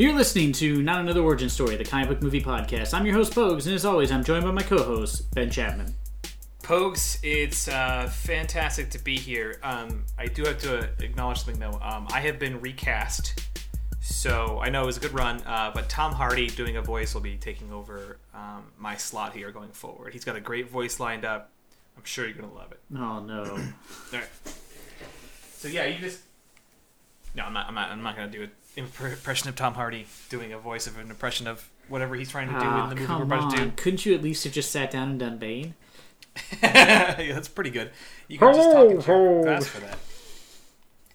You're listening to Not Another Origin Story, the comic book movie podcast. I'm your host, Pogues, and as always, I'm joined by my co host, Ben Chapman. Pogues, it's uh, fantastic to be here. Um, I do have to acknowledge something though. Um, I have been recast, so I know it was a good run. Uh, but Tom Hardy doing a voice will be taking over um, my slot here going forward. He's got a great voice lined up. I'm sure you're gonna love it. Oh, no. All right. So yeah, you just. No, I'm not. I'm not. I'm not gonna do an impression of Tom Hardy doing a voice of an impression of whatever he's trying to do Ah, in the movie we're come about to do. Couldn't you at least have just sat down and done Bane? yeah, that's pretty good. You can just talk and Ho, ho. fast for that.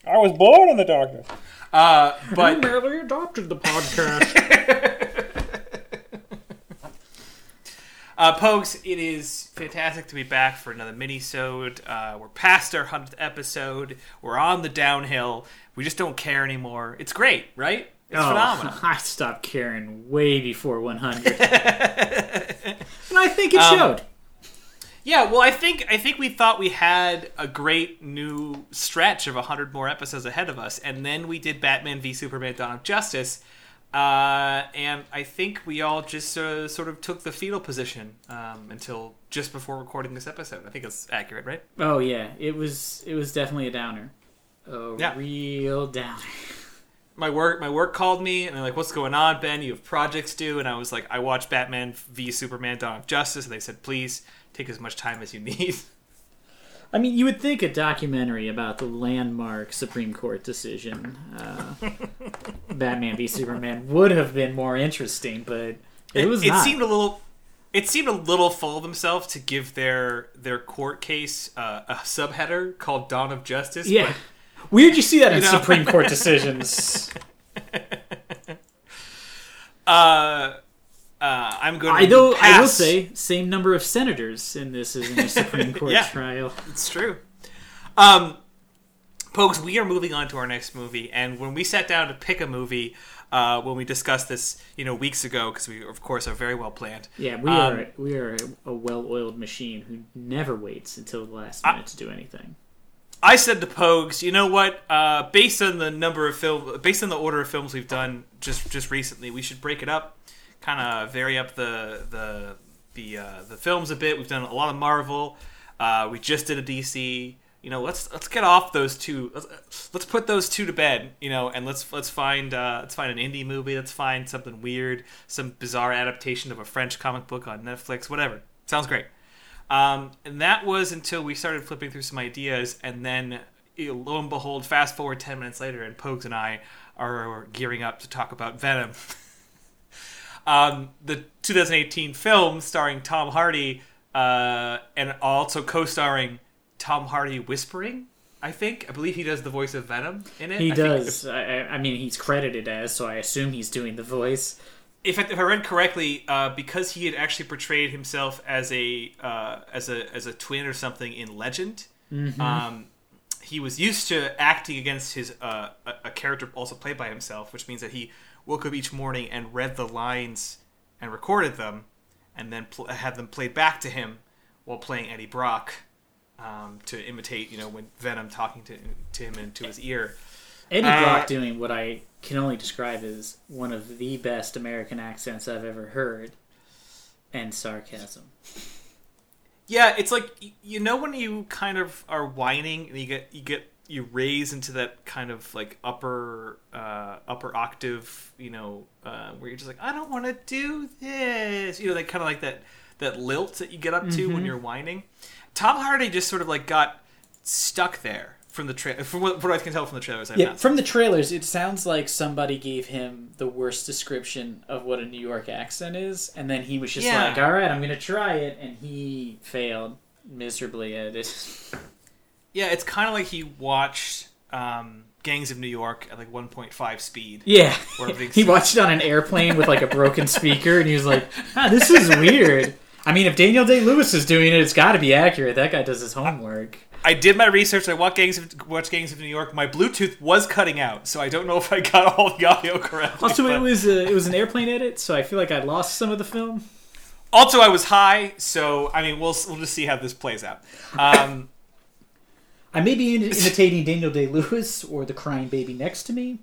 I was born in the darkness. Uh, I but barely adopted the podcast. uh, Pokes, it is fantastic to be back for another mini-sode. Uh, we're past our hundredth episode. We're on the downhill. We just don't care anymore. It's great, right? It's Oh, phenomenal. I stopped caring way before 100. and I think it Um, showed. Yeah, well, I think I think we thought we had a great new stretch of hundred more episodes ahead of us, and then we did Batman v Superman: Dawn of Justice, uh, and I think we all just uh, sort of took the fetal position um, until just before recording this episode. I think it's accurate, right? Oh, yeah. It was, it was definitely a downer. A Yeah. real downer. My work my work called me and they're like, "What's going on, Ben? You have projects due?" And I was like, "I watched Batman v Superman: Dawn of Justice," and they said, "Please take as much time as you need." I mean, you would think a documentary about the landmark Supreme Court decision, uh, Batman v Superman, would have been more interesting, but it was it not. seemed a little it seemed a little full of themselves to give their their court case uh, a subheader called Dawn of Justice. yeah. Weird you see that in know- Supreme Court decisions. But, uh, uh, I'm going to I though I will say same number of senators in this as in a Supreme Court Yeah. trial. it's true. Um, Pokes, we are moving on to our next movie, and when we sat down to pick a movie, uh, when we discussed this, you know, weeks ago, because we of course are very well planned. Yeah, we Um, are we are a, a well-oiled machine who never waits until the last I- minute to do anything. I said to Pogues, you know what? Uh, based on the number of film, based on the order of films we've done just just recently, we should break it up, kind of vary up the the the uh, the films a bit. We've done a lot of Marvel. Uh, we just did a DC. You know, let's let's get off those two. Let's, let's put those two to bed. You know, and let's let's find uh, let's find an indie movie. Let's find something weird, some bizarre adaptation of a French comic book on Netflix. Whatever. Sounds great. Um, and that was until we started flipping through some ideas, and then you know, lo and behold, fast forward ten minutes later, and Pogues and I are gearing up to talk about Venom, um, the 2018 film starring Tom Hardy, uh, and also co-starring Tom Hardy whispering. I think I believe he does the voice of Venom in it. He I does. I, I- I mean, he's credited as, so I assume he's doing the voice. if I, if I read correctly, uh, because he had actually portrayed himself as a uh, as a as a twin or something in Legend, um, he was used to acting against his uh, a, a character also played by himself, which means that he woke up each morning and read the lines and recorded them, and then pl- had them played back to him while playing Eddie Brock um, to imitate, you know, when Venom talking to to him into his ear. Eddie Uh, Brock doing what I can only describe as one of the best American accents I've ever heard, and sarcasm. Yeah, it's like you know when you kind of are whining and you get you get you raise into that kind of like upper uh, upper octave, you know, uh, where you're just like I don't want to do this, you know, that kind of like that that lilt that you get up to when you're whining. Tom Hardy just sort of like got stuck there from the tra- from what, what I can tell from the trailers. I've Yeah, from the trailers, it sounds like somebody gave him the worst description of what a New York accent is, and then he was just Yeah. like, "All right, I'm gonna try it," and he failed miserably at it. Yeah, it's kind of like he watched um, Gangs of New York at like 1.5 speed. Yeah, he watched it on an airplane with like a broken speaker, and he was like, ah, "This is weird." I mean, if Daniel Day Lewis is doing it, it's got to be accurate. That guy does his homework. I did my research. I watched Gangs of, watched Gangs of New York. My Bluetooth was cutting out, so I don't know if I got all the audio correct. Also, it was a, it was an airplane edit, so I feel like I lost some of the film. also I was high, so I mean we'll we'll just see how this plays out. Um, I may be imitating Daniel Day Lewis or the crying baby next to me.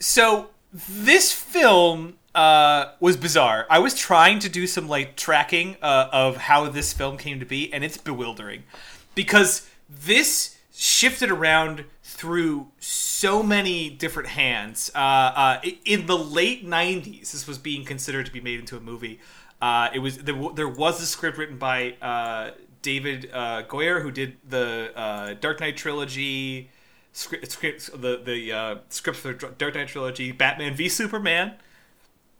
so this film uh, was bizarre. I was trying to do some like tracking uh, of how this film came to be, and it's bewildering because this shifted around through so many different hands. Uh, uh, in the late '90s, this was being considered to be made into a movie. Uh, it was there, there was a script written by uh, David uh, Goyer, who did the uh, Dark Knight trilogy, script, script the the uh, script for the Dark Knight trilogy, Batman v Superman,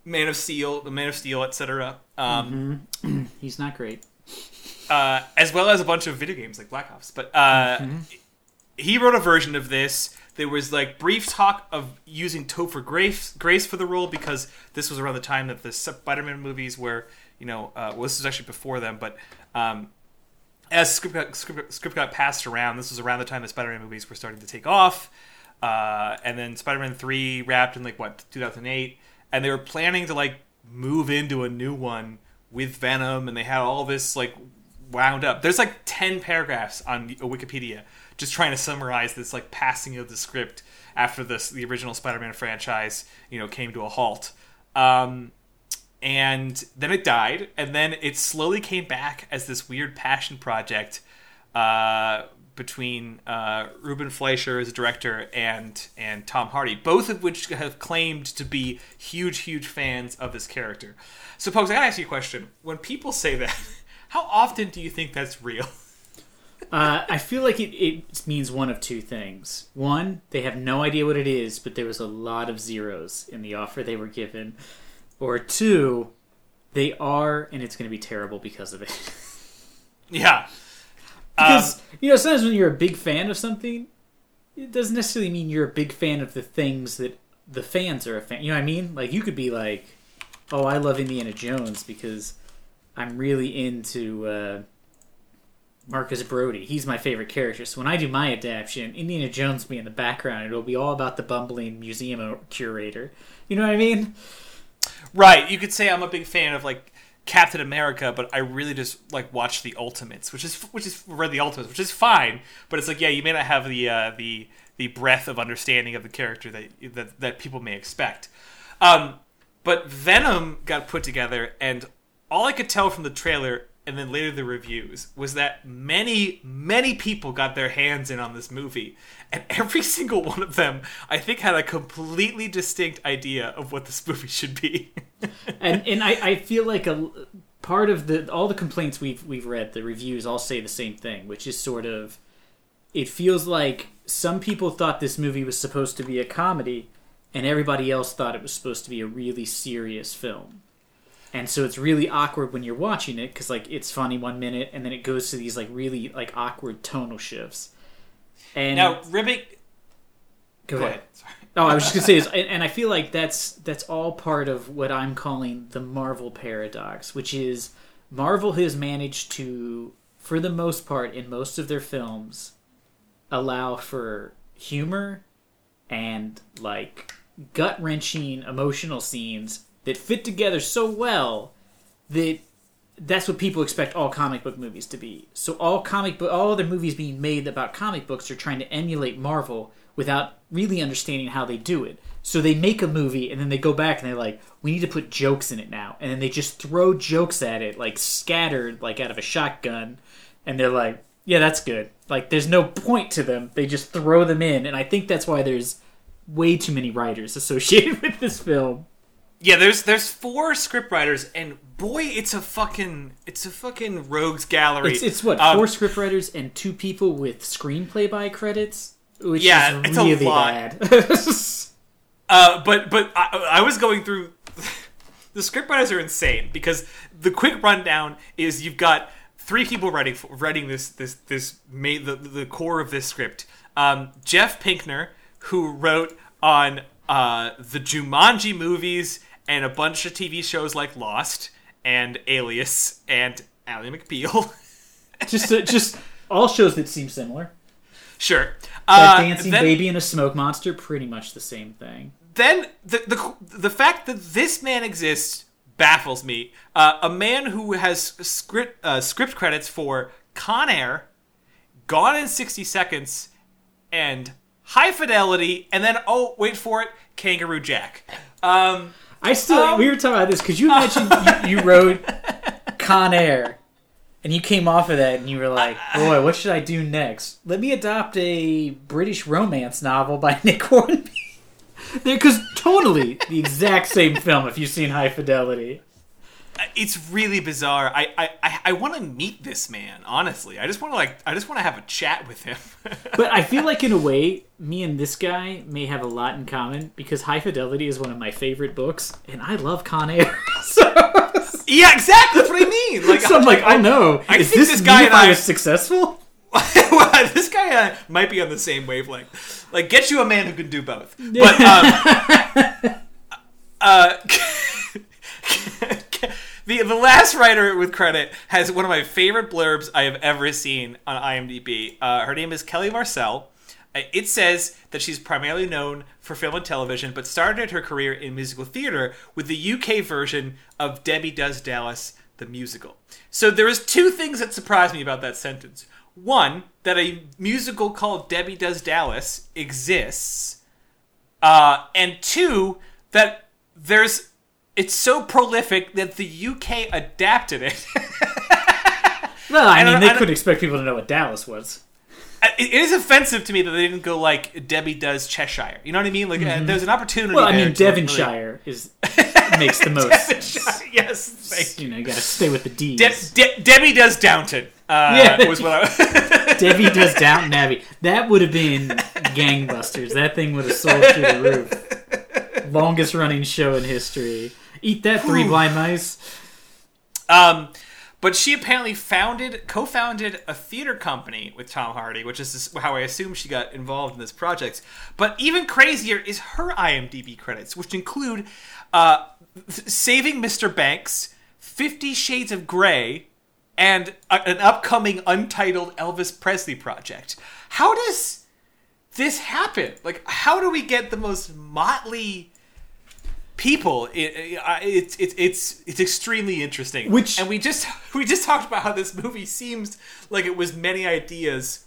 Man of Steel, the Man of Steel, etc. Um, He's not great. uh, as well as a bunch of video games like Black Ops. But uh, he wrote a version of this. There was like brief talk of using Topher Grace, Grace for the role because this was around the time that the Spider-Man movies were, you know, uh, well, this was actually before them, but um, as script script, script got passed around, this was around the time the Spider-Man movies were starting to take off. Uh, and then Spider-Man 3 wrapped in like what 2008 and they were planning to like move into a new one with Venom and they had all this like wound up. There's like 10 paragraphs on Wikipedia just trying to summarize this like passing of the script after this the original Spider-Man franchise, you know, came to a halt. Um, and then it died, and then it slowly came back as this weird passion project uh, between uh, Ruben Fleischer as a director and and Tom Hardy, both of which have claimed to be huge, huge fans of this character. So, folks, I gotta ask you a question: When people say that, how often do you think that's real? Uh, I feel like it, it means one of two things. One, they have no idea what it is, but there was a lot of zeros in the offer they were given. Or two, they are, and it's going to be terrible because of it. yeah. Um, because, you know, sometimes when you're a big fan of something, it doesn't necessarily mean you're a big fan of the things that the fans are a fan. You know what I mean? Like, you could be like, oh, I love Indiana Jones because I'm really into. Uh, Marcus Brody. He's my favorite character. So when I do my adaptation, Indiana Jones will be in the background. It'll be all about the bumbling museum curator. You know what I mean? Right. You could say I'm a big fan of like Captain America, but I really just like watch the Ultimates, which is which is read the Ultimates, which is fine. But it's like yeah, you may not have the uh, the the breadth of understanding of the character that that, that people may expect. Um, but Venom got put together, and all I could tell from the trailer and then later the reviews was that many many people got their hands in on this movie and every single one of them i think had a completely distinct idea of what this movie should be And and I, I feel like a part of the all the complaints we've we've read, the reviews all say the same thing, which is sort of it feels like some people thought this movie was supposed to be a comedy, and everybody else thought it was supposed to be a really serious film. And so it's really awkward when you're watching it because like it's funny one minute and then it goes to these like really like awkward tonal shifts. And now ribbing go, go ahead. ahead Sorry. Oh, I was just gonna say, is, and and I feel like that's that's all part of what I'm calling the Marvel paradox, which is Marvel has managed to, for the most part, in most of their films, allow for humor and like gut wrenching emotional scenes that fit together so well that that's what people expect all comic book movies to be. So all comic book, all other movies being made about comic books are trying to emulate Marvel without really understanding how they do it. So they make a movie and then they go back and they're like, we need to put jokes in it now, and then they just throw jokes at it like scattered like out of a shotgun, and they're like, yeah, that's good. Like there's no point to them. They just throw them in, and I think that's why there's way too many writers associated with this film. Yeah there's there's four scriptwriters and boy it's a fucking it's a fucking rogues gallery It's, it's what Um, four scriptwriters and two people with screenplay by credits, which Yeah, is it's a really lot. bad. Uh, but but I, I was going through. the scriptwriters are insane because the quick rundown is you've got three people writing writing this this this made the the core of this script. Um, Jeff Pinkner, who wrote on uh, the Jumanji movies and a bunch of TV shows like Lost and Alias and Ally McBeal. just just all shows that seem similar. sure. That Uh, dancing then- baby and a smoke monster, pretty much the same thing. then the the the fact that this man exists baffles me. Uh, a man who has script uh, script credits for Con Air, Gone in sixty seconds, and High Fidelity, and then oh wait for it, Kangaroo Jack. Um, I still Um, we were talking about this because you mentioned you, you wrote Con Air, and you came off of that and you were like, "Boy, what should I do next? Let me adopt a British romance novel by Nick Hornby." Because totally the exact same film. If you've seen High Fidelity, it's really bizarre. I I, I, I want to meet this man. Honestly, I just want to like I just want to have a chat with him. but I feel like in a way, me and this guy may have a lot in common because High Fidelity is one of my favorite books, and I love Con Air. so, yeah, exactly. That's what I mean. Like, so I'm like, oh no, I is think this, this guy and I I- was successful? well, this guy uh, might be on the same wavelength. Like, get you a man who can do both. But um, uh, the the last writer with credit has one of my favorite blurbs I have ever seen on IMDb. Uh, her name is Kelly Marcel. Uh, It says that she's primarily known for film and television, but started her career in musical theater with the UK version of Debbie Does Dallas, the musical. So there is two things that surprised me about that sentence. One, that a musical called Debbie Does Dallas exists, uh, and two, that there's it's so prolific that the UK adapted it. Well, I, I mean, they I could expect people to know what Dallas was. it is offensive to me that they didn't go like Debbie Does Cheshire. You know what I mean? Like uh, there's an opportunity. Well, I mean, like, really- Devonshire is makes the most sense. yes, thank you. You know, you got to stay with the D's. De- De- Debbie Does Downton. Uh, Yeah. was what I. Debbie does Downton Abbey. That would have been gangbusters. That thing would have sold through the roof. Longest running show in history. Eat that, Three Blind Mice. Um, but she apparently founded, co-founded a theater company with Tom Hardy, which is how I assume she got involved in this project. But even crazier is her IMDb credits, which include uh, Saving Mr. Banks, Fifty Shades of Grey, and a- an upcoming untitled Elvis Presley project. How does this happen? Like, how do we get the most motley? People it, it, it's it's it's it's extremely interesting Which- and we just we just talked about how this movie seems like it was many ideas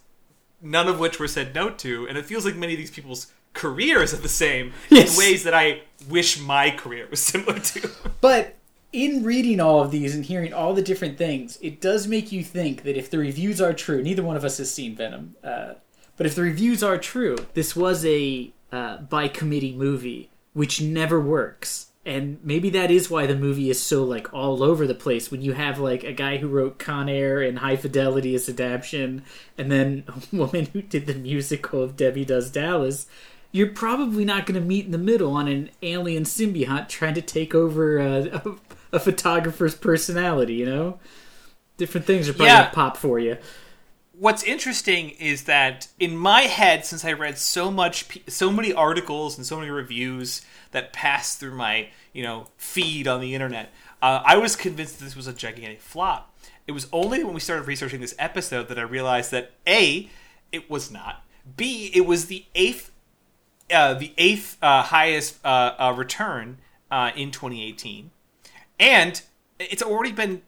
none of which were said no to and it feels like many of these people's careers are the same Yes. in ways that i wish my career was similar to But in reading all of these and hearing all the different things, it does make you think that if the reviews are true, neither one of us has seen Venom, uh, but if the reviews are true, this was a uh, by committee movie, which never works. And maybe that is why the movie is so like all over the place. When you have like a guy who wrote Con Air and High Fidelity as adaptation, and then a woman who did the musical of Debbie Does Dallas, you're probably not going to meet in the middle on an alien symbiote trying to take over uh, a, a, a photographer's personality. You know, different things are probably Yeah. going to pop for you. What's interesting is that in my head since i read so much so many articles and so many reviews that passed through my you know feed on the internet uh, i was convinced this was a gigantic flop. It was only when we started researching this episode that i realized that a it was not. B it was the eighth uh, the eighth uh, highest uh, uh, return uh, in 2018 and it's already been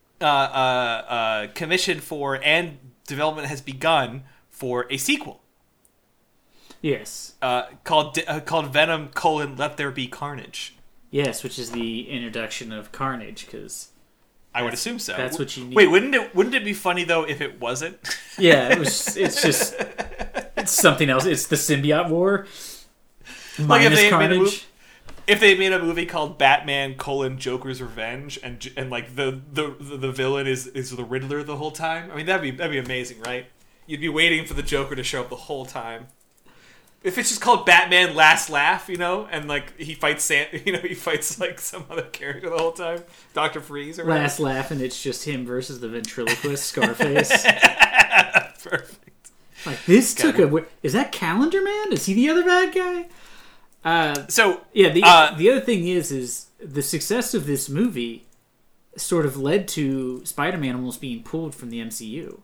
commissioned for and development has begun for a sequel Yes, uh, called uh, called Venom: colon Let There Be Carnage. yes, which is the introduction of Carnage. Because I would assume so. that's what you need. Wait, wouldn't it wouldn't it be funny though if it wasn't? yeah, it was. It's just it's something else. It's the symbiote war. Like if Minus they had made a Carnage. If they made a movie called Batman: colon Joker's Revenge, and and like the the the villain is is the Riddler the whole time. I mean that'd be that'd be amazing, right? You'd be waiting for the Joker to show up the whole time. If it's just called Batman Last Laugh, you know, and like he fights San, you know, he fights like some other character the whole time, Doctor Freeze or whatever. Last laugh, and it's just him versus the ventriloquist Scarface. Perfect. like this Got took a. Is that Calendar Man? Is he the other bad guy? Uh, So yeah. The Uh, the other thing is, is the success of this movie sort of led to Spider-Man almost being pulled from the MCU.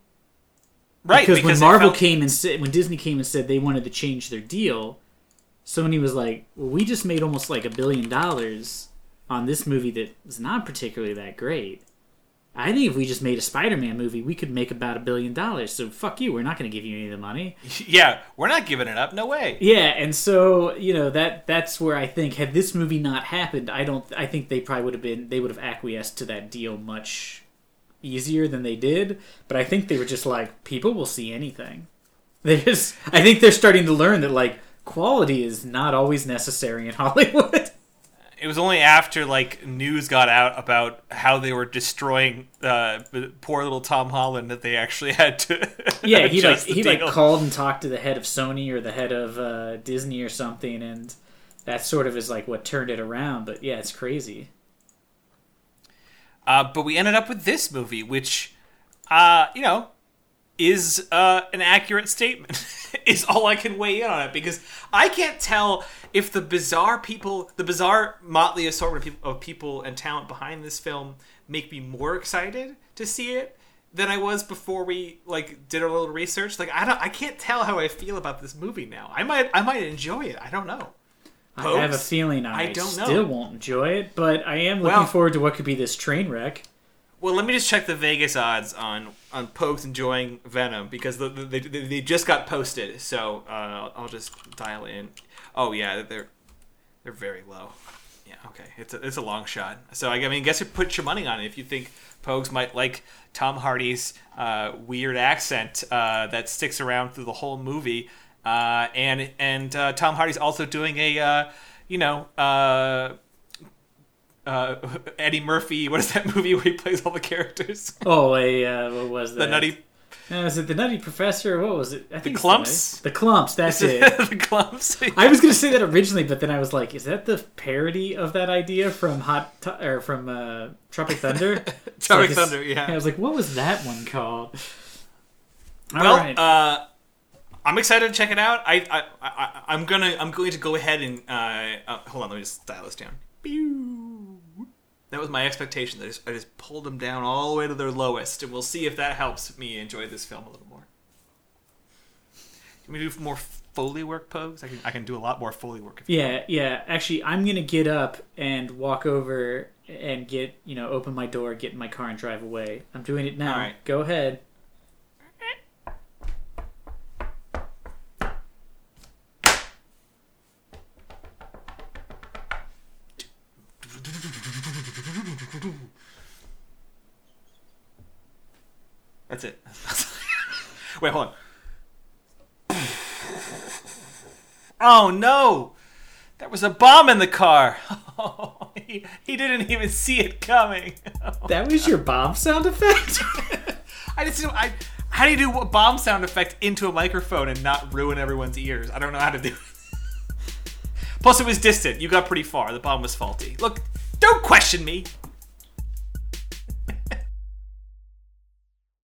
right because, when Marvel felt- came and said, when Disney came and said they wanted to change their deal, Sony was like, "Well, we just made almost like a billion dollars on this movie that was not particularly that great. I think if we just made a Spider-Man movie, we could make about a billion dollars. So fuck you, we're not going to give you any of the money. Yeah, we're not giving it up. No way. Yeah, and so you know that that's where I think had this movie not happened, I don't. I think they probably would have been they would have acquiesced to that deal much easier than they did. But I think they were just like people will see anything. They just. I think they're starting to learn that like quality is not always necessary in Hollywood. It was only after like news got out about how they were destroying uh, poor little Tom Holland that they actually had to. yeah, he like he like called and talked to the head of Sony or the head of uh, Disney or something, and that sort of is like what turned it around. But yeah, it's crazy. Uh, but we ended up with this movie, which, uh, you know, is uh, an accurate statement. is all I can weigh in on it because I can't tell if the bizarre people, the bizarre motley assortment of people, of people and talent behind this film make me more excited to see it than I was before we like did a little research. Like I don't, I can't tell how I feel about this movie now. I might, I might enjoy it. I don't know. I have a feeling I, I don't know. still won't enjoy it, but I am looking Well- forward to what could be this train wreck. Well, let me just check the Vegas odds on on Pokes enjoying Venom because the, the, they, they they just got posted. So uh, I'll just dial in. Oh yeah, they're they're very low. Yeah, okay, it's a, it's a long shot. So I mean, guess you put your money on it if you think Pogues might like Tom Hardy's uh, weird accent uh, that sticks around through the whole movie, uh, and and uh, Tom Hardy's also doing a uh, you know. Uh, Eddie Murphy. What is that movie where he plays all the characters? Oh, a uh, what was that? the Nutty, Uh, was it the Nutty Professor? What was it? I think it's Klumps? The, the Klumps. That's it. the Klumps. I was gonna say that originally, but then I was like, is that the parody of that idea from Hot T- or from uh, Tropic Thunder? Tropic Like, Thunder. Yeah. I was like, what was that one called? well, All right. uh, I'm excited to check it out. I, I, I, I'm gonna, I'm going to go ahead and uh, uh, hold on. Let me just dial this down. That was my expectation. I just, I just pulled them down all the way to their lowest, and we'll see if that helps me enjoy this film a little more. Can we do more foley work, Pogues? I can, I can do a lot more foley work. If you Yeah, yeah. Actually, I'm gonna get up and walk over and get you know open my door, get in my car, and drive away. I'm doing it now. Right. Go ahead. That's it. Wait, hold on. Oh no! There was a bomb in the car. he, he didn't even see it coming. That was your bomb sound effect. I just I how do you do a bomb sound effect into a microphone and not ruin everyone's ears? I don't know how to do it. Plus, it was distant. You got pretty far. The bomb was faulty. Look, don't question me.